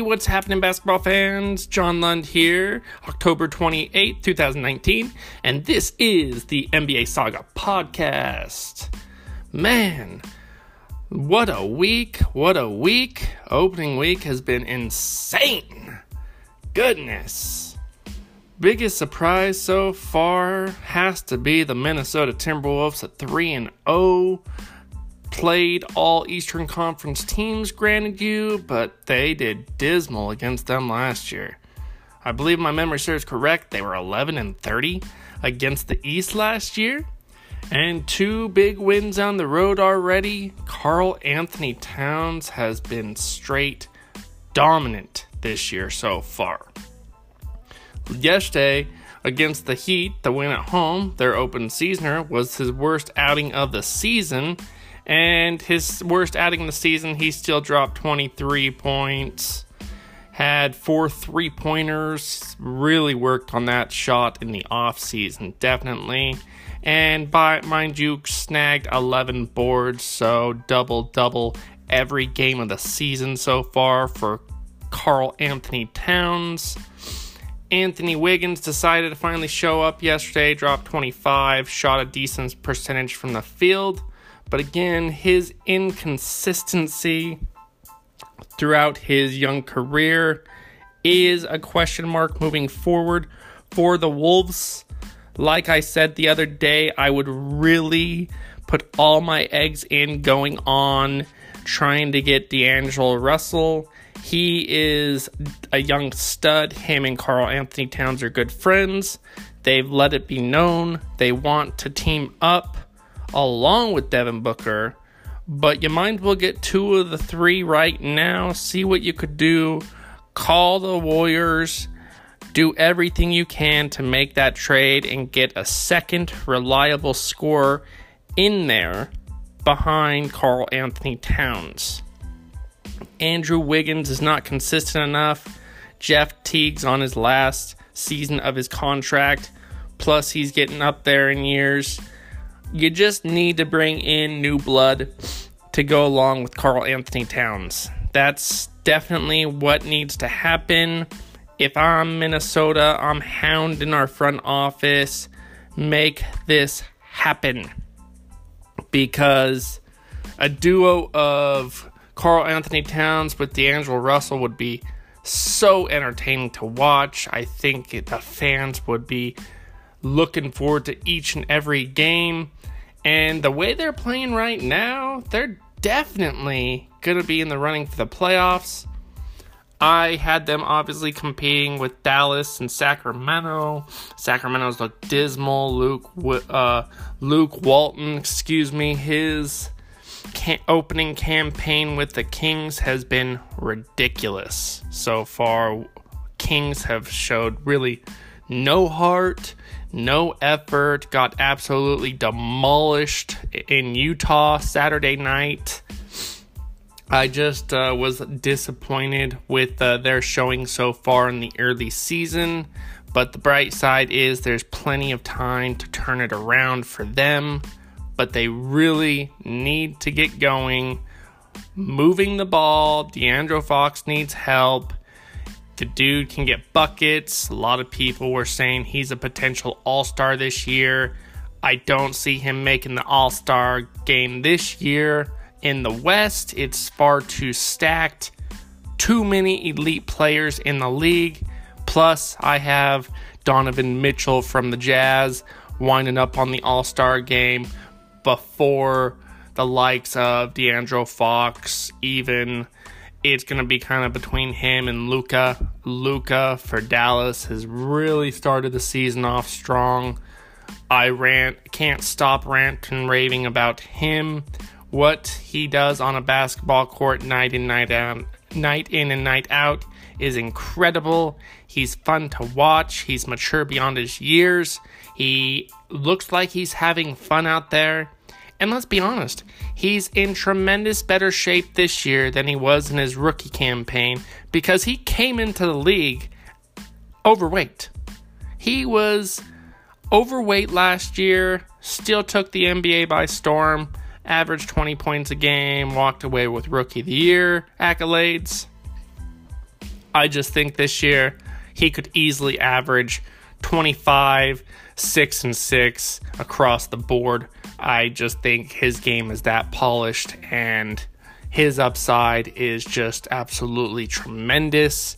What's happening, basketball fans? John Lund here, October 28th, 2019, and this is the NBA Saga podcast. Man, what a week! What a week! Opening week has been insane. Goodness. Biggest surprise so far has to be the Minnesota Timberwolves at 3 and 0 played all Eastern Conference teams, granted you, but they did dismal against them last year. I believe my memory serves correct, they were 11 and 30 against the East last year. And two big wins on the road already. Karl-Anthony Towns has been straight dominant this year so far. Yesterday, against the Heat, the win at home, their open seasoner, was his worst outing of the season and his worst outing in the season, he still dropped 23 points. Had four three pointers. Really worked on that shot in the off season, definitely. And by mind you, snagged 11 boards, so double double every game of the season so far for Karl-Anthony Towns. Anthony Wiggins decided to finally show up yesterday, dropped 25, shot a decent percentage from the field. But again, his inconsistency throughout his young career is a question mark moving forward for the Wolves. Like I said the other day, I would really put all my eggs in going on trying to get D'Angelo Russell. He is a young stud. Him and Karl-Anthony Towns are good friends. They've let it be known they want to team up along with Devin Booker. But you might as well get two of the three right now. See what you could do. Call the Warriors. Do everything you can to make that trade and get a second reliable scorer in there behind Karl-Anthony Towns. Andrew Wiggins is not consistent enough. Jeff Teague's on his last season of his contract. Plus, he's getting up there in years you just need to bring in new blood to go along with Karl-Anthony Towns. That's definitely what needs to happen. If I'm Minnesota, I'm hounding our front office. Make this happen. Because a duo of Karl-Anthony Towns with D'Angelo Russell would be so entertaining to watch. I think the fans would be looking forward to each and every game. And the way they're playing right now, they're definitely going to be in the running for the playoffs. I had them obviously competing with Dallas and Sacramento. Sacramento's looked dismal. Luke uh, Luke Walton, excuse me, his opening campaign with the Kings has been ridiculous so far. Kings have showed really no heart, no effort, got absolutely demolished in Utah Saturday night. I just uh, was disappointed with uh, their showing so far in the early season, but the bright side is there's plenty of time to turn it around for them, but they really need to get going. Moving the ball, De'Aaron Fox needs help. The dude can get buckets. A lot of people were saying he's a potential all star this year. I don't see him making the all star game this year. In the West, it's far too stacked. Too many elite players in the league. Plus, I have Donovan Mitchell from the Jazz winding up on the All Star game before the likes of DeAndre Fox, even it's going to be kind of between him and Luka. Luka for Dallas has really started the season off strong. I rant, can't stop ranting and raving about him. What he does on a basketball court night in, night out, night in and night out is incredible. He's fun to watch. He's mature beyond his years. He looks like he's having fun out there. And let's be honest, he's in tremendous better shape this year than he was in his rookie campaign because he came into the league overweight. He was overweight last year, still took the NBA by storm, averaged 20 points a game, walked away with rookie of the year accolades. I just think this year he could easily average 25, 6 and 6 across the board. I just think his game is that polished and his upside is just absolutely tremendous.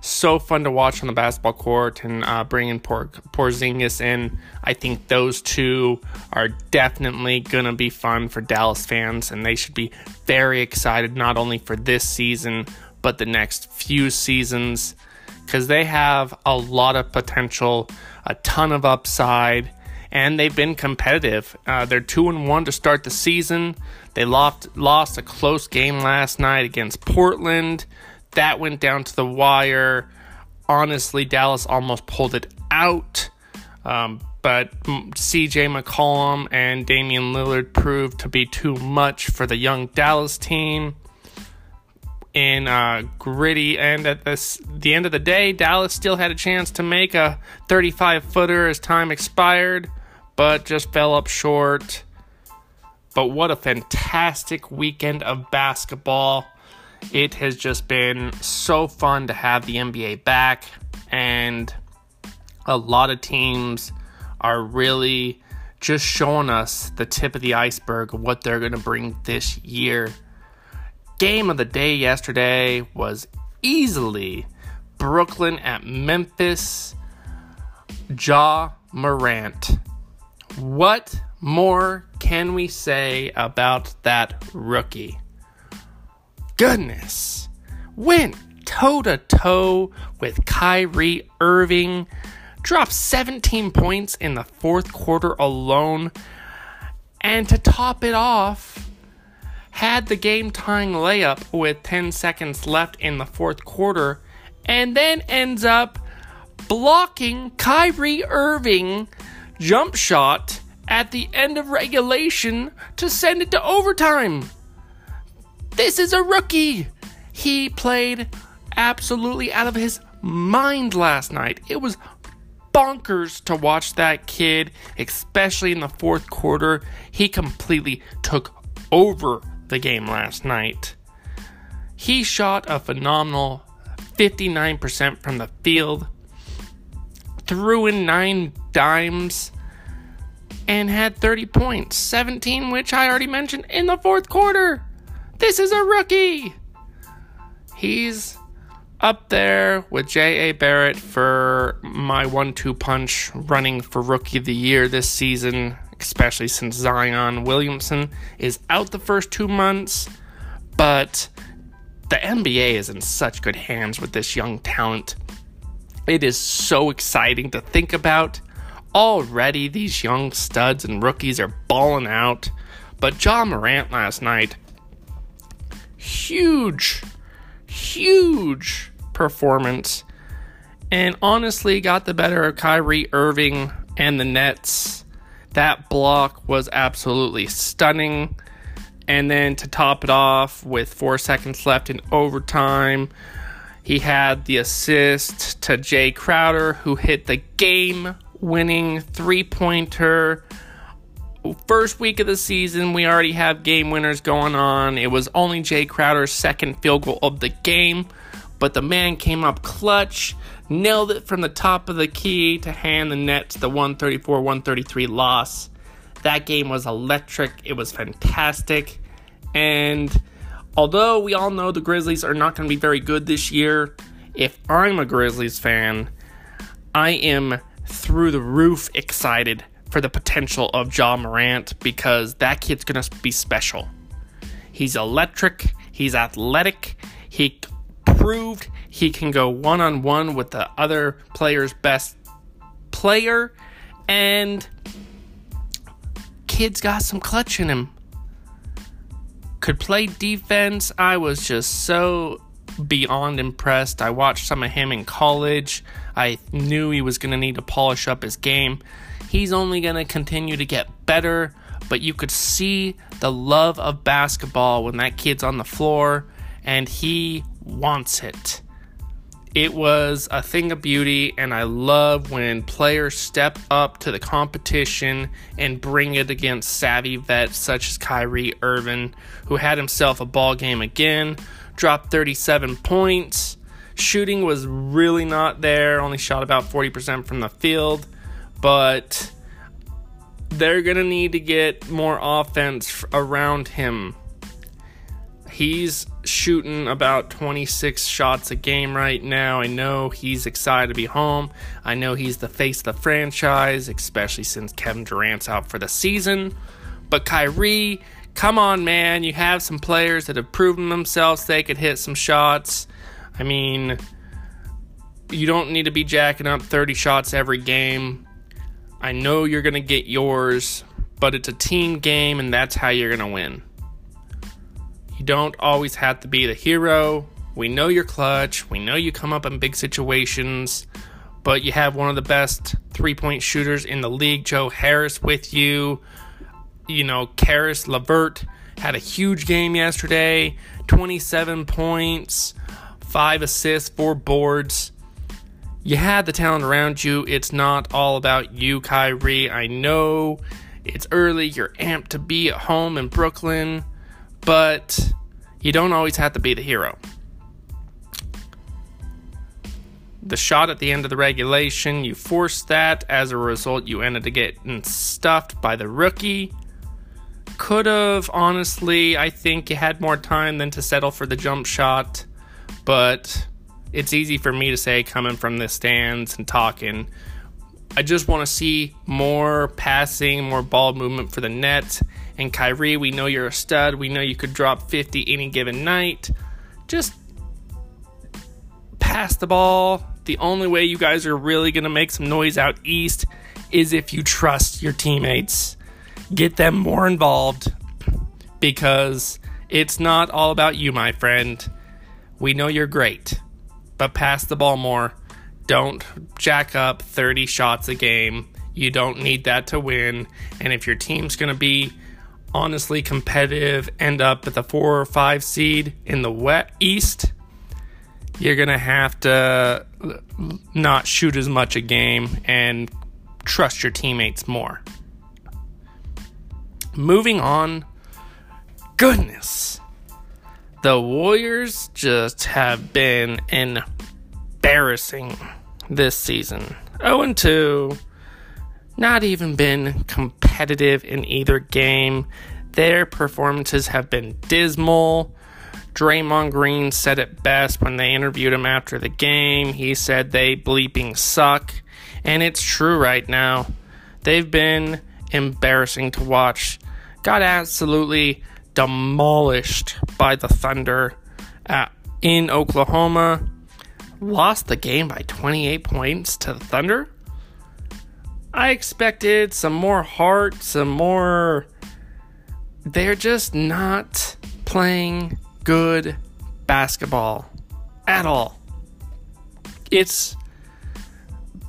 So fun to watch on the basketball court and uh, bringing Por- Porzingis in. I think those two are definitely going to be fun for Dallas fans, and they should be very excited not only for this season, but the next few seasons because they have a lot of potential, a ton of upside, and they've been competitive. Uh, they're two and one to start the season. They lost lost a close game last night against Portland. That went down to the wire. Honestly, Dallas almost pulled it out. Um, but CJ McCollum and Damian Lillard proved to be too much for the young Dallas team in uh, gritty. And at this, the end of the day, Dallas still had a chance to make a 35 footer as time expired, but just fell up short. But what a fantastic weekend of basketball! It has just been so fun to have the NBA back, and a lot of teams are really just showing us the tip of the iceberg of what they're going to bring this year game of the day yesterday was easily Brooklyn at Memphis. Ja Morant. What more can we say about that rookie? Goodness. Went toe to toe with Kyrie Irving. Dropped 17 points in the fourth quarter alone. And to top it off, had the game tying layup with 10 seconds left in the fourth quarter, and then ends up blocking Kyrie Irving jump shot at the end of regulation to send it to overtime. This is a rookie. He played absolutely out of his mind last night. It was bonkers to watch that kid, especially in the fourth quarter. He completely took over the game last night. He shot a phenomenal 59% from the field, threw in nine dimes, and had 30 points, 17 which I already mentioned in the fourth quarter. This is a rookie. He's up there with J.A. Barrett for my one two punch running for Rookie of the Year this season especially since Zion Williamson is out the first two months. But the NBA is in such good hands with this young talent. It is so exciting to think about. Already, these young studs and rookies are balling out. But Ja Morant last night, huge, huge performance. And honestly, got the better of Kyrie Irving and the Nets that block was absolutely stunning. And then to top it off, with four seconds left in overtime, he had the assist to Jae Crowder, who hit the game winning three pointer. First week of the season, we already have game winners going on. It was only Jae Crowder's second field goal of the game, but the man came up clutch nailed it from the top of the key to hand the Nets the 134 133 loss. That game was electric, it was fantastic. And although we all know the Grizzlies are not going to be very good this year, if I'm a Grizzlies fan, I am through the roof excited for the potential of Ja Morant because that kid's going to be special. He's electric, he's athletic, he proved he can go one on one with the other player's best player, and kid's got some clutch in him. Could play defense. I was just so beyond impressed. I watched some of him in college. I knew he was going to need to polish up his game. He's only going to continue to get better, but you could see the love of basketball when that kid's on the floor and he wants it. It was a thing of beauty, and I love when players step up to the competition and bring it against savvy vets such as Kyrie Irving, who had himself a ball game again, dropped 37 points, Shooting was really not there, only shot about 40% from the field, but they're going to need to get more offense around him. He's shooting about 26 shots a game right now. I know he's excited to be home. I know he's the face of the franchise, especially since Kevin Durant's out for the season. But Kyrie, come on, man. You have some players that have proven themselves they could hit some shots. I mean, you don't need to be jacking up 30 shots every game. I know you're going to get yours, but it's a team game, and that's how you're going to win. You don't always have to be the hero. We know you're clutch. We know you come up in big situations, but you have one of the best three point shooters in the league, Joe Harris, with you. You know, Caris LeVert had a huge game yesterday 27 points, five assists, four boards. You had the talent around you. It's not all about you, Kyrie. I know it's early. You're amped to be at home in Brooklyn but you don't always have to be the hero. The shot at the end of the regulation, you forced that. As a result, you ended up getting stuffed by the rookie. Could have, honestly, I think you had more time than to settle for the jump shot, but it's easy for me to say coming from the stands and talking. I just want to see more passing, more ball movement for the net and Kyrie, we know you're a stud. We know you could drop 50 any given night. Just pass the ball. The only way you guys are really going to make some noise out east is if you trust your teammates. Get them more involved because it's not all about you, my friend. We know you're great, but pass the ball more. Don't jack up 30 shots a game. You don't need that to win. And if your team's going to be honestly competitive, end up at the four or five seed in the wet East, you're gonna have to not shoot as much a game and trust your teammates more. Moving on, goodness, the Warriors just have been embarrassing this season. 0 2 not even been competitive in either game. Their performances have been dismal. Draymond Green said it best when they interviewed him after the game. He said they bleeping suck. And it's true right now. They've been embarrassing to watch. Got absolutely demolished by the Thunder at, in Oklahoma. Lost the game by 28 points to the Thunder. I expected some more heart, some more. They're just not playing good basketball at all. It's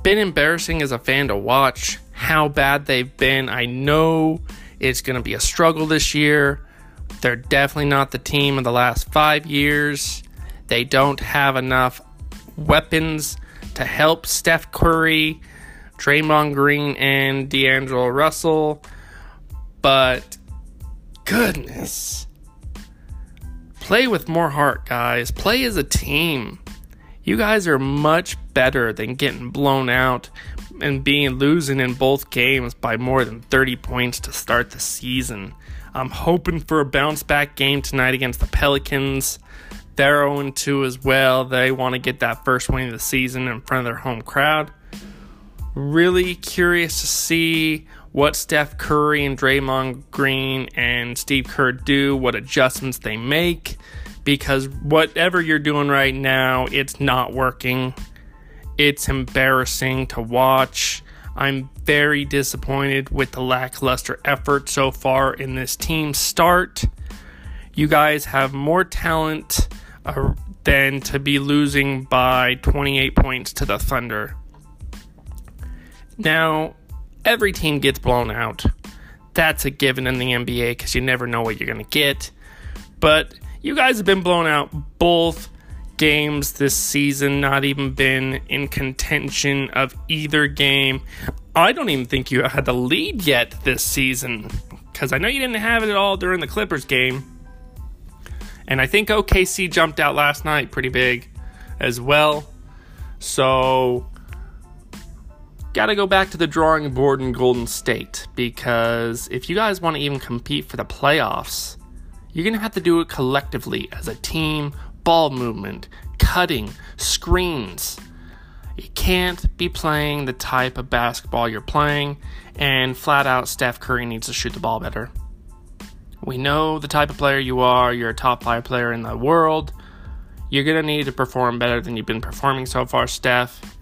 been embarrassing as a fan to watch how bad they've been. I know it's going to be a struggle this year. They're definitely not the team of the last five years. They don't have enough weapons to help Steph Curry Draymond Green and D'Angelo Russell. But goodness. Play with more heart, guys. Play as a team. You guys are much better than getting blown out and being losing in both games by more than 30 points to start the season. I'm hoping for a bounce back game tonight against the Pelicans. They're 0 2 as well. They want to get that first win of the season in front of their home crowd. Really curious to see what Steph Curry and Draymond Green and Steve Kerr do, what adjustments they make, because whatever you're doing right now, it's not working. It's embarrassing to watch. I'm very disappointed with the lackluster effort so far in this team start. You guys have more talent uh, than to be losing by 28 points to the Thunder. Now, every team gets blown out. That's a given in the NBA because you never know what you're going to get. But you guys have been blown out both games this season, not even been in contention of either game. I don't even think you had the lead yet this season because I know you didn't have it at all during the Clippers game. And I think OKC jumped out last night pretty big. as well. So, got to go back to the drawing board in Golden State because if you guys want to even compete for the playoffs, you're going to have to do it collectively as a team, ball movement, cutting, screens. You can't be playing the type of basketball you're playing, and flat out, Steph Curry needs to shoot the ball better. We know the type of player you are. You're a top five player in the world. You're going to need to perform better than you've been performing so far, Steph.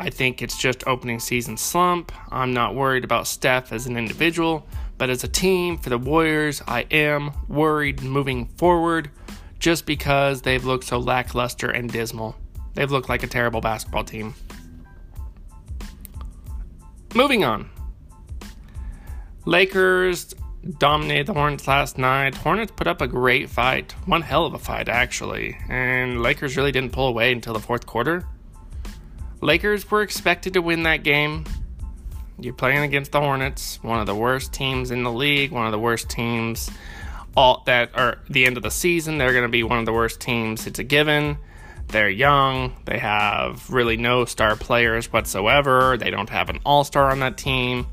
I think it's just opening season slump. I'm not worried about Steph as an individual, but as a team for the Warriors, I am worried moving forward just because they've looked so lackluster and dismal. They've looked like a terrible basketball team. Moving on. Lakers dominated the Hornets last night. Hornets put up a great fight, one hell of a fight actually, and Lakers really didn't pull away until the fourth quarter. Lakers were expected to win that game. You're playing against the Hornets, one of the worst teams in the league, one of the worst teams all that are the end of the season. They're going to be one of the worst teams. It's a given. They're young. They have really no star players whatsoever. They don't have an all star on that team.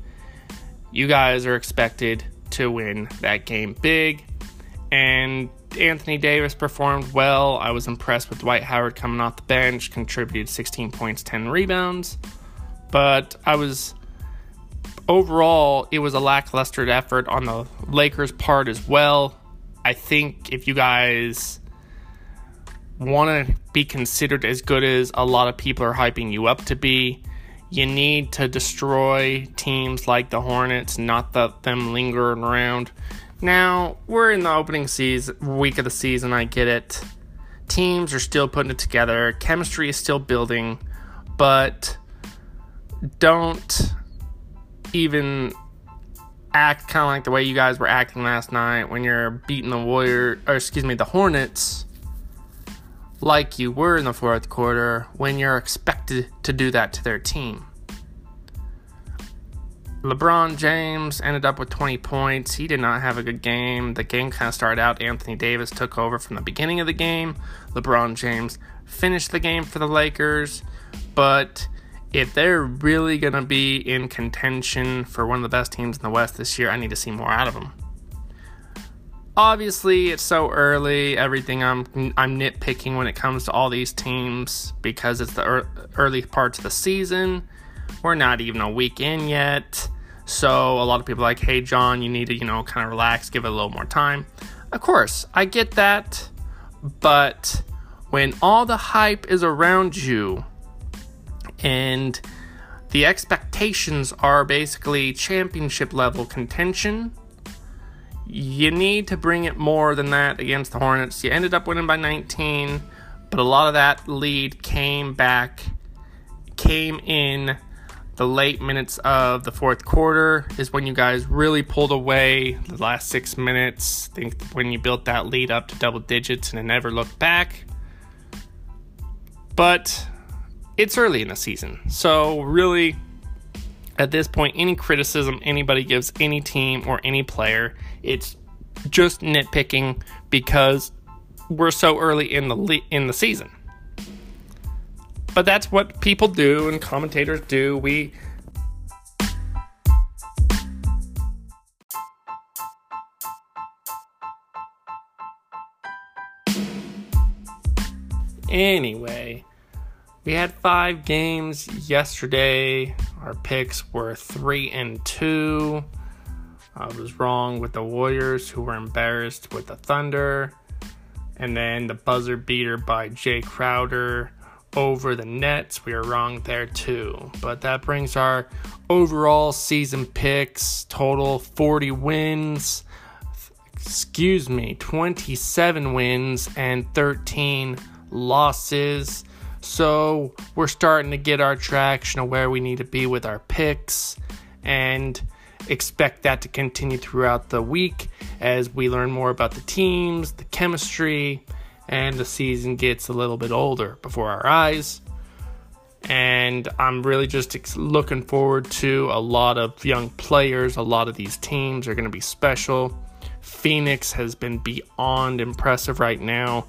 You guys are expected to win that game big. And Anthony Davis performed well. I was impressed with Dwight Howard coming off the bench, contributed 16 points, 10 rebounds. But I was overall, it was a lackluster effort on the Lakers' part as well. I think if you guys want to be considered as good as a lot of people are hyping you up to be, you need to destroy teams like the Hornets, not let them linger around. Now, we're in the opening season week of the season, I get it. Teams are still putting it together, chemistry is still building, but don't even act kind of like the way you guys were acting last night when you're beating the Warrior, or excuse me, the Hornets like you were in the fourth quarter when you're expected to do that to their team. LeBron James ended up with 20 points. He did not have a good game. The game kind of started out. Anthony Davis took over from the beginning of the game. LeBron James finished the game for the Lakers. But if they're really going to be in contention for one of the best teams in the West this year, I need to see more out of them. Obviously, it's so early. Everything I'm I'm nitpicking when it comes to all these teams because it's the early parts of the season. We're not even a week in yet. So a lot of people like, "Hey John, you need to, you know, kind of relax, give it a little more time." Of course, I get that. But when all the hype is around you, and the expectations are basically championship level contention. You need to bring it more than that against the Hornets. You ended up winning by 19, but a lot of that lead came back, came in the late minutes of the fourth quarter, is when you guys really pulled away the last six minutes. I think when you built that lead up to double digits and it never looked back. But it's early in the season. So, really, at this point, any criticism anybody gives any team or any player, it's just nitpicking because we're so early in the le- in the season. But that's what people do and commentators do. We Anyway, we had five games yesterday. Our picks were three and two. I was wrong with the Warriors, who were embarrassed with the Thunder. And then the buzzer beater by Jae Crowder over the Nets. We are wrong there too. But that brings our overall season picks total 40 wins. Excuse me, 27 wins and 13 losses. So we're starting to get our traction of where we need to be with our picks and expect that to continue throughout the week as we learn more about the teams, the chemistry, and the season gets a little bit older before our eyes. And I'm really just looking forward to a lot of young players. A lot of these teams are going to be special. Phoenix has been beyond impressive right now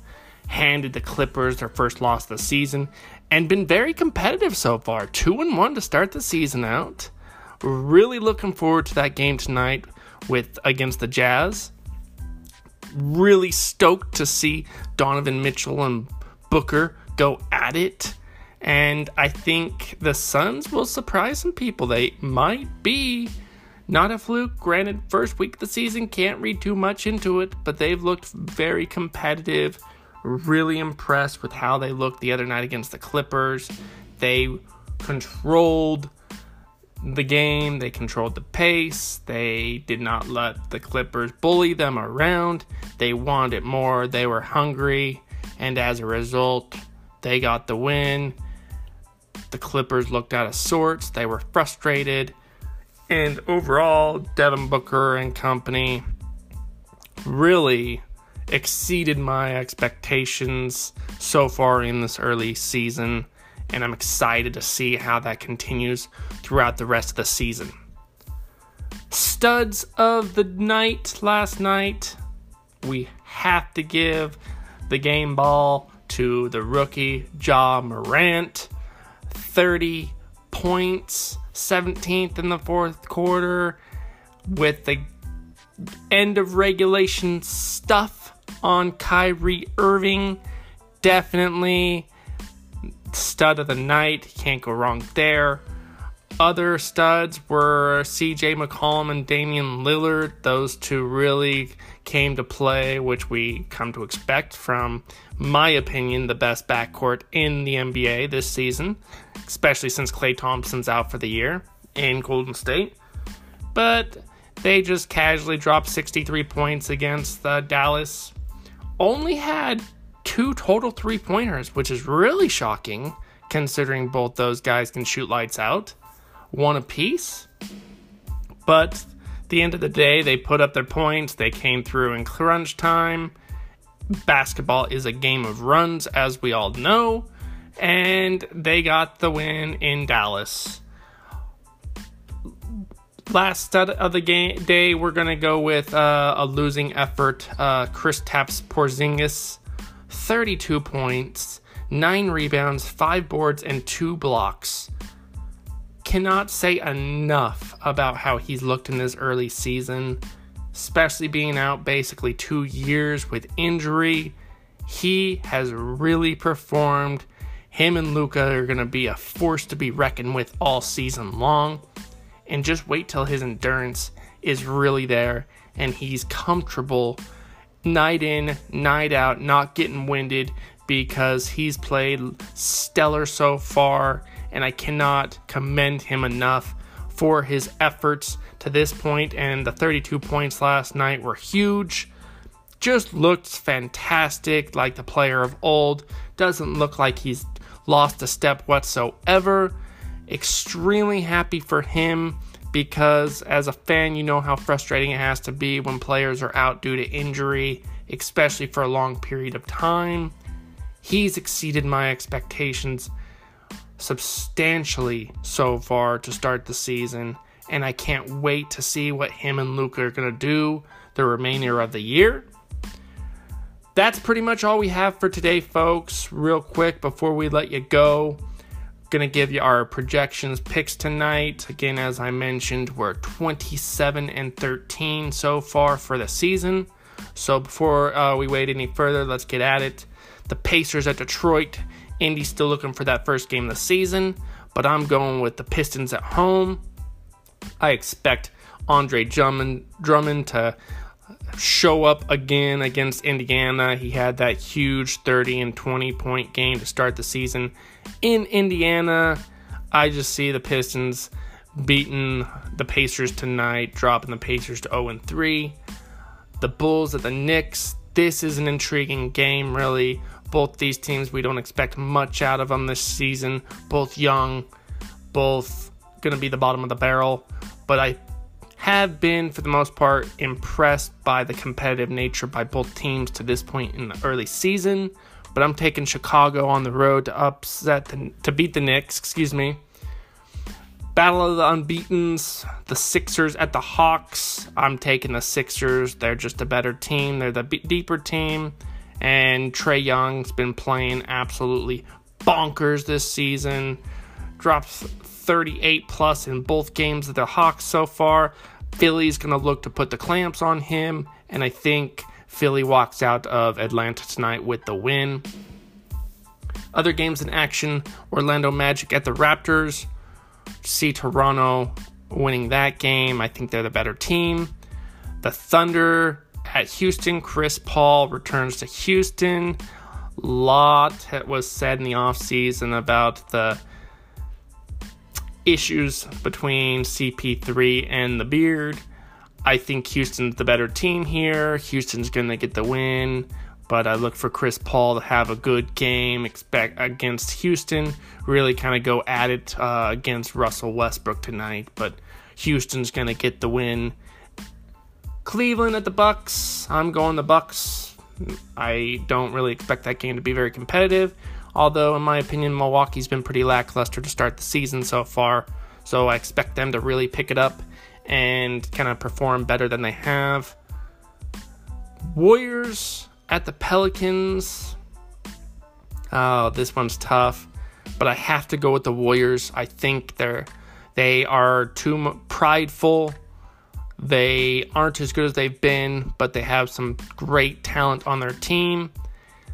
handed the Clippers their first loss of the season and been very competitive so far. 2 and 1 to start the season out. Really looking forward to that game tonight with against the Jazz. Really stoked to see Donovan Mitchell and Booker go at it. And I think the Suns will surprise some people. They might be not a fluke. Granted, first week of the season, can't read too much into it, but they've looked very competitive. Really impressed with how they looked the other night against the Clippers. They controlled the game, they controlled the pace, they did not let the Clippers bully them around. They wanted more, they were hungry, and as a result, they got the win. The Clippers looked out of sorts, they were frustrated, and overall, Devin Booker and company really exceeded my expectations so far in this early season and I'm excited to see how that continues throughout the rest of the season. Studs of the night last night, we have to give the game ball to the rookie Ja Morant. 30 points, 17th in the fourth quarter, with the end of regulation stuff on Kyrie Irving. Definitely stud of the night. Can't go wrong there. Other studs were CJ McCollum and Damian Lillard. Those two really came to play, which we come to expect from, my opinion, the best backcourt in the NBA this season, especially since Klay Thompson's out for the year in Golden State. But they just casually dropped 63 points against uh, Dallas. Only had two total three pointers, which is really shocking considering both those guys can shoot lights out, one apiece. But the end of the day, they put up their points, they came through in crunch time. Basketball is a game of runs, as we all know, and they got the win in Dallas. Last of the game day, we're gonna go with uh, a losing effort. Uh, taps Porzingis 32 points, 9 rebounds, 5 boards, and 2 blocks. Cannot say enough about how he's looked in this early season, especially being out basically 2 years with injury. He has really performed. Him and Luka are going to be a force to be reckoned with all season long. And just wait till his endurance is really there and he's comfortable night in, night out, not getting winded because he's played stellar so far, and I cannot commend him enough for his efforts to this point. And the 32 points last night were huge. Just looks fantastic, like the player of old. Doesn't look like he's lost a step whatsoever. Extremely happy for him because as a fan, you know how frustrating it has to be when players are out due to injury, especially for a long period of time. He's exceeded my expectations substantially so far to start the season, and I can't wait to see what him and Luka are going to do the remainder of the year. That's pretty much all we have for today, folks. Real quick before we let you go, gonna give you our projections picks tonight. Again, as I mentioned, we're 27 and 13 so far for the season. So before uh, we wait any further, let's get at it. The Pacers at Detroit. Indy's still looking for that first game of the season, but I'm going with the Pistons at home. I expect Andre Drummond, Drummond to show up again against Indiana. He had that huge 30 and 20 point game to start the season in Indiana. I just see the Pistons beating the Pacers tonight, dropping the Pacers to 0 and 3. The Bulls at the Knicks. This is an intriguing game, really. Both these teams, we don't expect much out of them this season. Both young, both going to be the bottom of the barrel. But I have been, for the most part, impressed by the competitive nature by both teams to this point in the early season. But I'm taking Chicago on the road to upset the, to beat the Knicks. Excuse me. Battle of the Unbeatens, the Sixers at the Hawks. I'm taking the Sixers. They're just a better team. They're the deeper team, And Trae Young's been playing absolutely bonkers this season. Drops 38 plus in both games of the Hawks so far. Philly's going to look to put the clamps on him, and I think Philly walks out of Atlanta tonight with the win. Other games in action Orlando Magic at the Raptors. See Toronto winning that game. I think they're the better team. The Thunder at Houston. Chris Paul returns to Houston. Lot was said in the offseason about the issues between CP3 and the Beard. I think Houston's the better team here. Houston's going to get the win, but I look for Chris Paul to have a good game expect against Houston. Really kind of go at it uh, against Russell Westbrook tonight, but Houston's going to get the win. Cleveland at the Bucks. I'm going the Bucks. I don't really expect that game to be very competitive. Although, in my opinion, Milwaukee's been pretty lackluster to start the season so far. So I expect them to really pick it up and kind of perform better than they have. Warriors at the Pelicans. Oh, this one's tough, but I have to go with the Warriors. I think they're they are too prideful. They aren't as good as they've been, but they have some great talent on their team.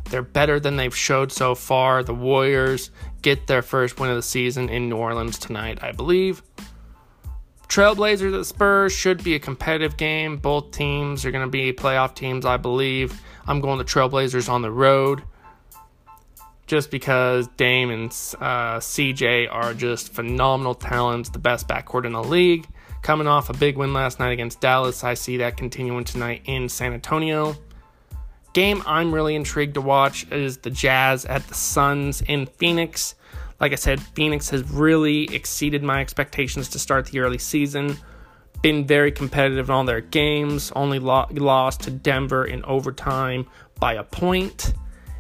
They're better than they've showed so far. The Warriors get their first win of the season in New Orleans tonight, I believe. Trailblazers at Spurs should be a competitive game. Both teams are going to be playoff teams, I believe. I'm going the Trailblazers on the road just because Dame and uh, CJ are just phenomenal talents, the best backcourt in the league. Coming off a big win last night against Dallas, I see that continuing tonight in San Antonio. Game I'm really intrigued to watch is the Jazz at the Suns in Phoenix. Like I said, Phoenix has really exceeded my expectations to start the early season. Been very competitive in all their games, only lo- lost to Denver in overtime by a point.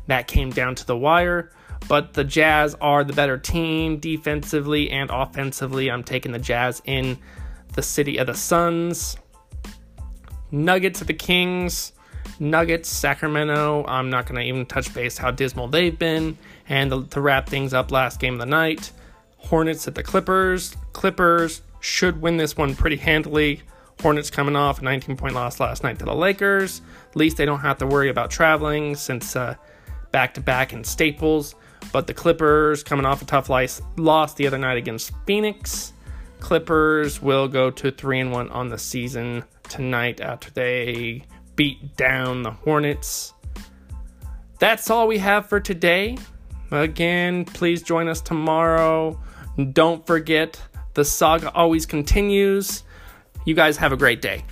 That came down to the wire. But the Jazz are the better team defensively and offensively. I'm taking the Jazz in the city of the Suns. Nuggets of the Kings. Nuggets, Sacramento. I'm not going to even touch base how dismal they've been. And to, wrap things up, last game of the night Hornets at the Clippers. Clippers should win this one pretty handily. Hornets coming off a 19 point loss last night to the Lakers. At least they don't have to worry about traveling since back to back in Staples. But the Clippers coming off a tough loss the other night against Phoenix. Clippers will go to 3 and 1 on the season tonight after they beat down the Hornets. That's all we have for today. Again, please join us tomorrow. Don't forget, the saga always continues. You guys have a great day.